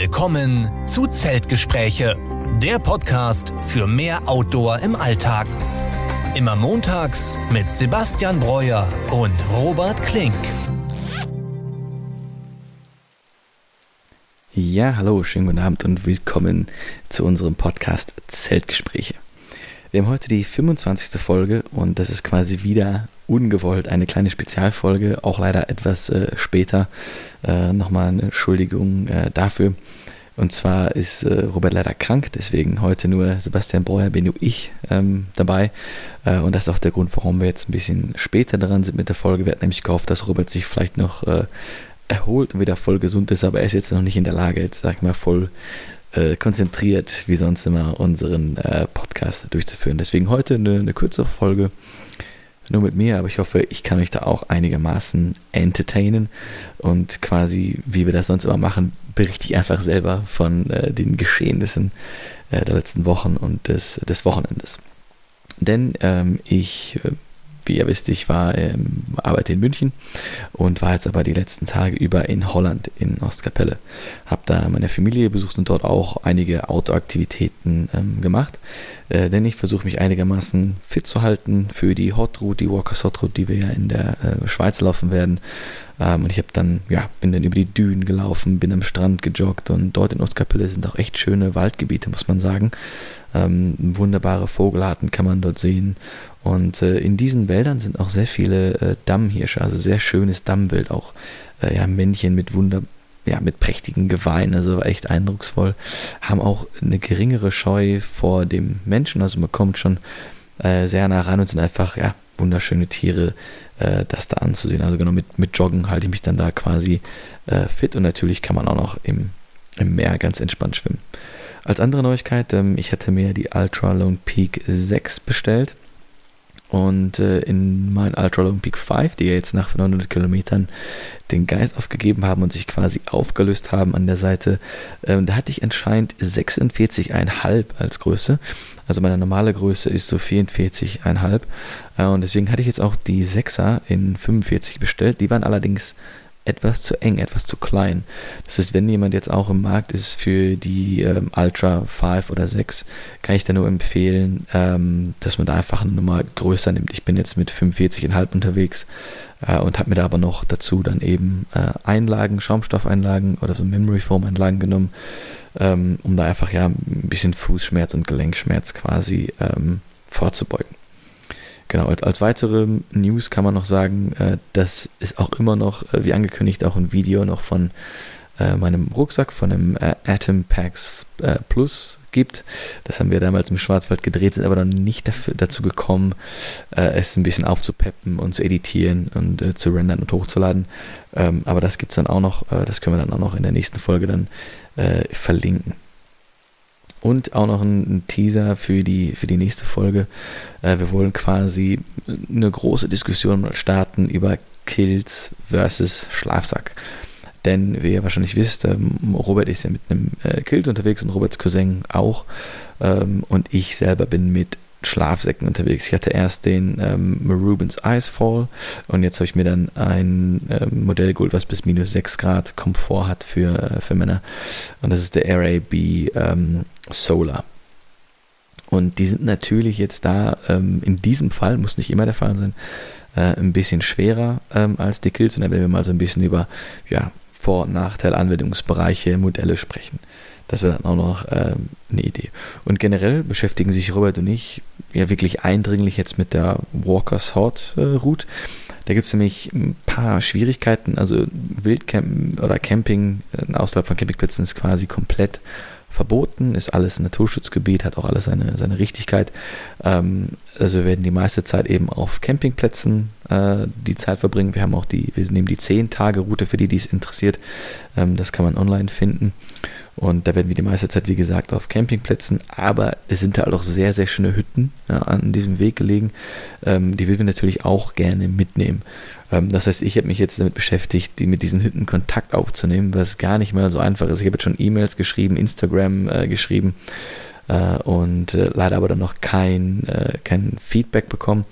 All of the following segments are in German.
Willkommen zu Zeltgespräche, der Podcast für mehr Outdoor im Alltag. Immer montags mit Sebastian Breuer und Robert Klink. Ja, hallo, schönen guten Abend und willkommen zu unserem Podcast Zeltgespräche. Wir haben heute die 25. Folge und das ist quasi wieder ungewollt eine kleine Spezialfolge, auch leider etwas äh, später. Äh, Nochmal eine Entschuldigung äh, dafür. Und zwar ist äh, Robert leider krank, deswegen heute nur Sebastian Breuer, bin nur ich ähm, dabei. Äh, und das ist auch der Grund, warum wir jetzt ein bisschen später dran sind mit der Folge. Wir hatten nämlich gehofft, dass Robert sich vielleicht noch äh, erholt und wieder voll gesund ist, aber er ist jetzt noch nicht in der Lage, jetzt sag ich mal voll äh, konzentriert wie sonst immer unseren äh, Podcast durchzuführen. Deswegen heute eine, eine kürzere Folge nur mit mir, aber ich hoffe, ich kann euch da auch einigermaßen entertainen und quasi, wie wir das sonst immer machen, berichte ich einfach selber von äh, den Geschehnissen äh, der letzten Wochen und des, des Wochenendes. Denn ähm, ich äh, wie ihr wisst, ich war, ähm, arbeite in München und war jetzt aber die letzten Tage über in Holland, in Ostkapelle. Habe da meine Familie besucht und dort auch einige Outdoor-Aktivitäten ähm, gemacht. Äh, denn ich versuche mich einigermaßen fit zu halten für die Hot Route, die Walkers Hot Route, die wir ja in der äh, Schweiz laufen werden. Ähm, und ich habe dann, ja, bin dann über die Dünen gelaufen, bin am Strand gejoggt und dort in Ostkapelle sind auch echt schöne Waldgebiete, muss man sagen. Ähm, wunderbare Vogelarten kann man dort sehen. Und äh, in diesen Wäldern sind auch sehr viele äh, Dammhirsche, also sehr schönes Dammwild, auch äh, ja, Männchen mit wunder ja, mit prächtigen Geweihen, also echt eindrucksvoll, haben auch eine geringere Scheu vor dem Menschen, also man kommt schon äh, sehr nah ran und sind einfach, ja, wunderschöne Tiere, äh, das da anzusehen. Also genau mit, mit Joggen halte ich mich dann da quasi äh, fit und natürlich kann man auch noch im, im Meer ganz entspannt schwimmen. Als andere Neuigkeit, ähm, ich hatte mir die Ultra Lone Peak 6 bestellt. Und äh, in mein Ultra Lone Peak 5, die ja jetzt nach 900 Kilometern den Geist aufgegeben haben und sich quasi aufgelöst haben an der Seite, äh, da hatte ich anscheinend 46,5 als Größe. Also meine normale Größe ist so 44,5. Äh, und deswegen hatte ich jetzt auch die 6er in 45 bestellt. Die waren allerdings etwas zu eng, etwas zu klein. Das heißt, wenn jemand jetzt auch im Markt ist für die ähm, Ultra 5 oder 6, kann ich da nur empfehlen, ähm, dass man da einfach eine Nummer größer nimmt. Ich bin jetzt mit 45,5 unterwegs äh, und habe mir da aber noch dazu dann eben äh, Einlagen, Schaumstoffeinlagen oder so Memory Foam Einlagen genommen, ähm, um da einfach ja ein bisschen Fußschmerz und Gelenkschmerz quasi ähm, vorzubeugen. Genau, als, als weitere News kann man noch sagen, äh, dass es auch immer noch, äh, wie angekündigt, auch ein Video noch von äh, meinem Rucksack, von dem äh, Atom Packs äh, Plus gibt. Das haben wir damals im Schwarzwald gedreht, sind aber noch nicht dafür, dazu gekommen, äh, es ein bisschen aufzupeppen und zu editieren und zu rendern und hochzuladen. Ähm, aber das gibt es dann auch noch, das können wir dann auch noch in der nächsten Folge dann verlinken. Und auch noch ein Teaser für die, für die nächste Folge. Äh, wir wollen quasi eine große Diskussion starten über Kills versus Schlafsack. Denn wie ihr wahrscheinlich wisst, ähm, Robert ist ja mit einem äh, Kilt unterwegs und Roberts Cousin auch. Ähm, und ich selber bin mit Schlafsäcken unterwegs. Ich hatte erst den ähm, Marubens Icefall und jetzt habe ich mir dann ein ähm, Modell geholt, was bis minus 6 Grad Komfort hat für, äh, für Männer. Und das ist der RAB ähm, Solar. Und die sind natürlich jetzt da, ähm, in diesem Fall, muss nicht immer der Fall sein, äh, ein bisschen schwerer ähm, als die Kills. Und dann werden wir mal so ein bisschen über ja, Vor- und Nachteile, Anwendungsbereiche, Modelle sprechen. Das wäre dann auch noch ähm, eine Idee. Und generell beschäftigen sich Robert und ich ja wirklich eindringlich jetzt mit der Walker's Hot äh, Route. Da gibt es nämlich ein paar Schwierigkeiten. Also Wildcamp oder Camping äh, außerhalb von Campingplätzen ist quasi komplett verboten, ist alles ein Naturschutzgebiet, hat auch alles seine, seine Richtigkeit. Ähm, also wir werden die meiste Zeit eben auf Campingplätzen äh, die Zeit verbringen. Wir haben auch die, wir nehmen die 10-Tage-Route für die, die es interessiert. Ähm, das kann man online finden. Und da werden wir die meiste Zeit, wie gesagt, auf Campingplätzen, aber es sind halt auch sehr, sehr schöne Hütten ja, an diesem Weg gelegen. Ähm, die will wir natürlich auch gerne mitnehmen. Ähm, das heißt, ich habe mich jetzt damit beschäftigt, die mit diesen Hütten Kontakt aufzunehmen, was gar nicht mal so einfach ist. Ich habe jetzt schon E-Mails geschrieben, Instagram äh, geschrieben äh, und äh, leider aber dann noch kein, äh, kein Feedback bekommen.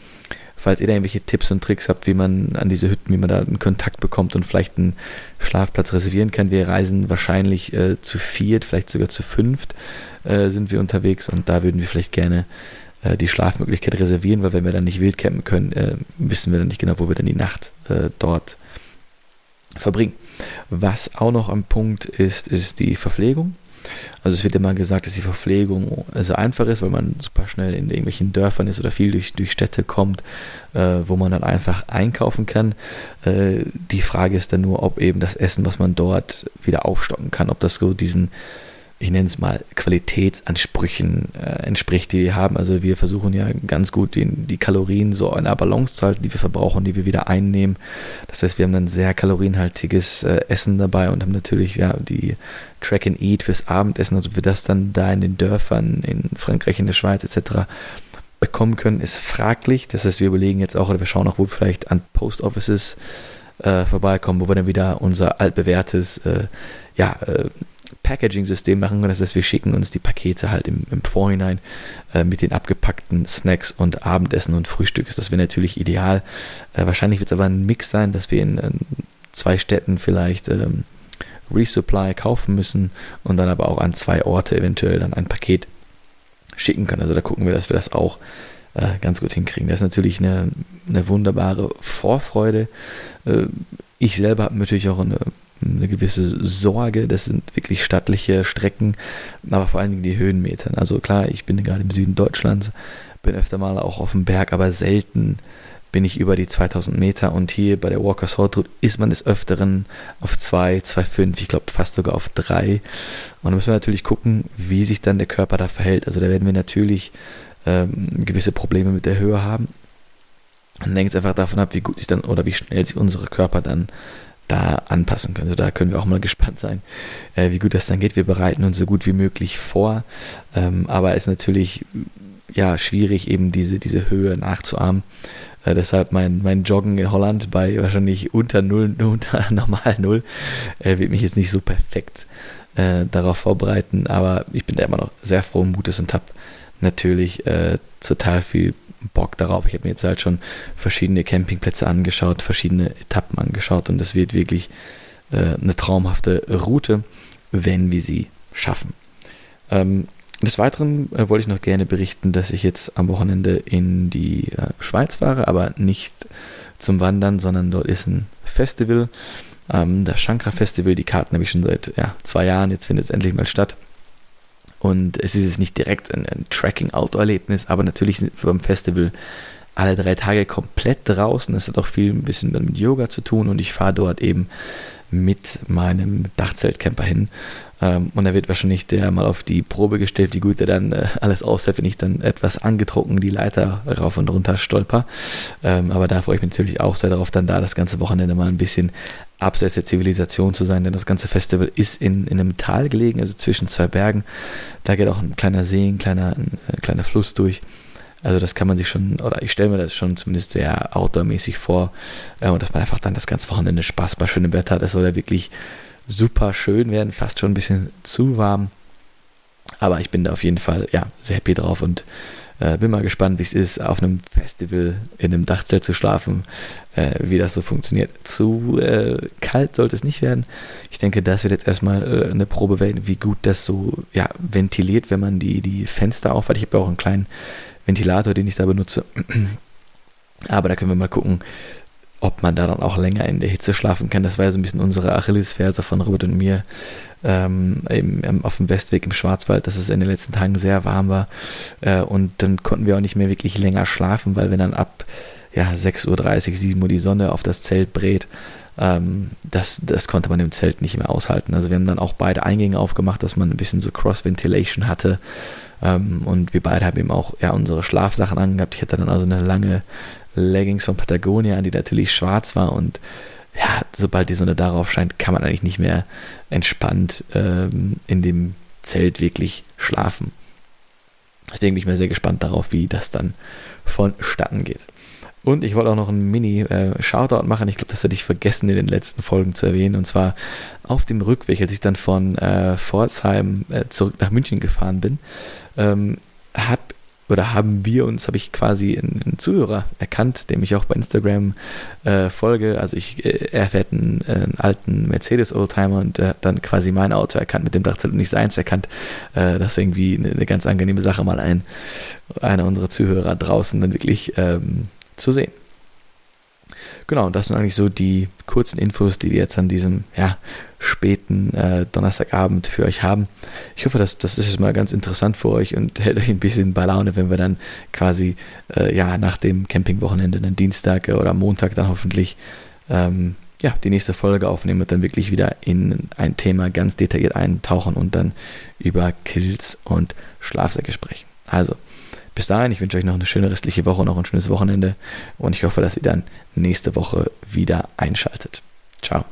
falls ihr da irgendwelche Tipps und Tricks habt, wie man an diese Hütten, wie man da einen Kontakt bekommt und vielleicht einen Schlafplatz reservieren kann. Wir reisen wahrscheinlich äh, zu viert, vielleicht sogar zu fünft äh, sind wir unterwegs und da würden wir vielleicht gerne äh, die Schlafmöglichkeit reservieren, weil wenn wir dann nicht wild campen können, wissen wir dann nicht genau, wo wir dann die Nacht dort verbringen. Was auch noch am Punkt ist, ist die Verpflegung. Also es wird immer gesagt, dass die Verpflegung also einfach ist, weil man super schnell in irgendwelchen Dörfern ist oder viel durch, durch Städte kommt, äh, wo man dann einfach einkaufen kann. Äh, die Frage ist dann nur, ob eben das Essen, was man dort wieder aufstocken kann, ob das so diesen ich nenne es mal, Qualitätsansprüchen äh, entspricht, die wir haben. Also wir versuchen ja ganz gut den, die Kalorien so in einer Balance zu halten, die wir verbrauchen, die wir wieder einnehmen. Das heißt, wir haben ein sehr kalorienhaltiges äh, Essen dabei und haben natürlich ja die Track and Eat fürs Abendessen, also wir das dann da in den Dörfern in Frankreich, in der Schweiz etc. bekommen können, ist fraglich. Das heißt, wir überlegen jetzt auch oder wir schauen auch, wo wir vielleicht an Post Offices äh, vorbeikommen, wo wir dann wieder unser altbewährtes äh, ja, äh, Packaging-System machen. Das heißt, wir schicken uns die Pakete halt im, im Vorhinein äh, mit den abgepackten Snacks und Abendessen und Frühstück. Das wäre natürlich ideal. Äh, wahrscheinlich wird es aber ein Mix sein, dass wir in, in zwei Städten vielleicht ähm, Resupply kaufen müssen und dann aber auch an zwei Orte eventuell dann ein Paket schicken können. Also da gucken wir, dass wir das auch äh, ganz gut hinkriegen. Das ist natürlich eine, eine wunderbare Vorfreude. Äh, ich selber habe natürlich auch eine eine gewisse Sorge. Das sind wirklich stattliche Strecken, aber vor allen Dingen die Höhenmetern. Also klar, ich bin gerade im Süden Deutschlands, bin öfter mal auch auf dem Berg, aber selten bin ich über die 2000 Meter und hier bei der Walker's Hot Route ist man des Öfteren auf 2, 2,5, ich glaube fast sogar auf 3. Und da müssen wir natürlich gucken, wie sich dann der Körper da verhält. Also da werden wir natürlich ähm, gewisse Probleme mit der Höhe haben. Und hängt es einfach davon ab, wie gut sich dann oder wie schnell sich unsere Körper dann da anpassen können. Also da können wir auch mal gespannt sein, äh, wie gut das dann geht. Wir bereiten uns so gut wie möglich vor, ähm, aber es ist natürlich ja schwierig, eben diese, diese Höhe nachzuahmen. Äh, deshalb mein, mein Joggen in Holland bei wahrscheinlich unter null, unter normal null, äh, wird mich jetzt nicht so perfekt äh, darauf vorbereiten, aber ich bin da immer noch sehr froh und Mutes und habe natürlich äh, total viel Bock darauf. Ich habe mir jetzt halt schon verschiedene Campingplätze angeschaut, verschiedene Etappen angeschaut und es wird wirklich äh, eine traumhafte Route, wenn wir sie schaffen. Ähm, des Weiteren äh, wollte ich noch gerne berichten, dass ich jetzt am Wochenende in die äh, Schweiz fahre, aber nicht zum Wandern, sondern dort ist ein Festival, ähm, das Shankra Festival. Die Karten habe ich schon seit ja, zwei Jahren, jetzt findet es endlich mal statt. Und es ist jetzt nicht direkt ein, ein Tracking-Auto-Erlebnis, aber natürlich beim Festival alle drei Tage komplett draußen. Das hat auch viel ein bisschen mit Yoga zu tun und ich fahre dort eben mit meinem Dachzeltcamper hin. Ähm, und da wird wahrscheinlich der mal auf die Probe gestellt, wie gut er dann äh, alles aussieht, wenn ich dann etwas angetrunken die Leiter rauf und runter stolper. Ähm, aber da freue ich mich natürlich auch sehr darauf, dann da das ganze Wochenende mal ein bisschen abseits der Zivilisation zu sein, denn das ganze Festival ist in, in einem Tal gelegen, also zwischen zwei Bergen. Da geht auch ein kleiner See, ein kleiner, ein, ein kleiner Fluss durch. Also das kann man sich schon, oder ich stelle mir das schon zumindest sehr outdoormäßig vor. Äh, und dass man einfach dann das ganze Wochenende Spaß bei schönem Wetter hat. Es soll ja wirklich super schön werden, fast schon ein bisschen zu warm. Aber ich bin da auf jeden Fall ja, sehr happy drauf und äh, bin mal gespannt, wie es ist, auf einem Festival in einem Dachzelt zu schlafen, äh, wie das so funktioniert. Zu äh, kalt sollte es nicht werden. Ich denke, das wird jetzt erstmal äh, eine Probe werden, wie gut das so ja, ventiliert, wenn man die, die Fenster aufhat. Ich habe ja auch einen kleinen Ventilator, den ich da benutze. Aber da können wir mal gucken, ob man da dann auch länger in der Hitze schlafen kann. Das war ja so ein bisschen unsere Achillesferse von Robert und mir ähm, eben, auf dem Westweg im Schwarzwald, dass es in den letzten Tagen sehr warm war. Äh, und dann konnten wir auch nicht mehr wirklich länger schlafen, weil wenn dann ab ja, 6.30 Uhr, 7 Uhr die Sonne auf das Zelt brät, ähm, das, das konnte man im Zelt nicht mehr aushalten. Also wir haben dann auch beide Eingänge aufgemacht, dass man ein bisschen so Cross-Ventilation hatte. Ähm, und wir beide haben eben auch ja, unsere Schlafsachen angehabt. Ich hatte dann also eine lange Leggings von Patagonia an, die natürlich schwarz war und ja, sobald die Sonne darauf scheint, kann man eigentlich nicht mehr entspannt ähm, in dem Zelt wirklich schlafen. Deswegen bin ich mal sehr gespannt darauf, wie das dann vonstatten geht. Und ich wollte auch noch einen Mini-Shoutout äh, machen. Ich glaube, das hatte ich vergessen in den letzten Folgen zu erwähnen. Und zwar auf dem Rückweg, als ich dann von äh, Pforzheim äh, zurück nach München gefahren bin, ähm, habe oder haben wir uns, habe ich quasi einen, einen, Zuhörer erkannt, dem ich auch bei Instagram äh, folge. Also ich, äh, er fährt einen, einen alten Mercedes-Oldtimer und hat dann quasi mein Auto erkannt, mit dem Dachzelt und nicht seins erkannt. Äh, das war irgendwie eine, eine, ganz angenehme Sache, mal ein, einer unserer Zuhörer draußen dann wirklich ähm, zu sehen. Genau, das sind eigentlich so die kurzen Infos, die wir jetzt an diesem ja, späten äh, Donnerstagabend für euch haben. Ich hoffe, dass das ist mal ganz interessant für euch und hält euch ein bisschen bei Laune, wenn wir dann quasi äh, ja nach dem Campingwochenende, dann Dienstag oder Montag dann hoffentlich ähm, ja, die nächste Folge aufnehmen und dann wirklich wieder in ein Thema ganz detailliert eintauchen und dann über Kills und Schlafsäcke sprechen. Also, bis dahin, ich wünsche euch noch eine schöne restliche Woche, noch ein schönes Wochenende und ich hoffe, dass ihr dann nächste Woche wieder einschaltet. Ciao.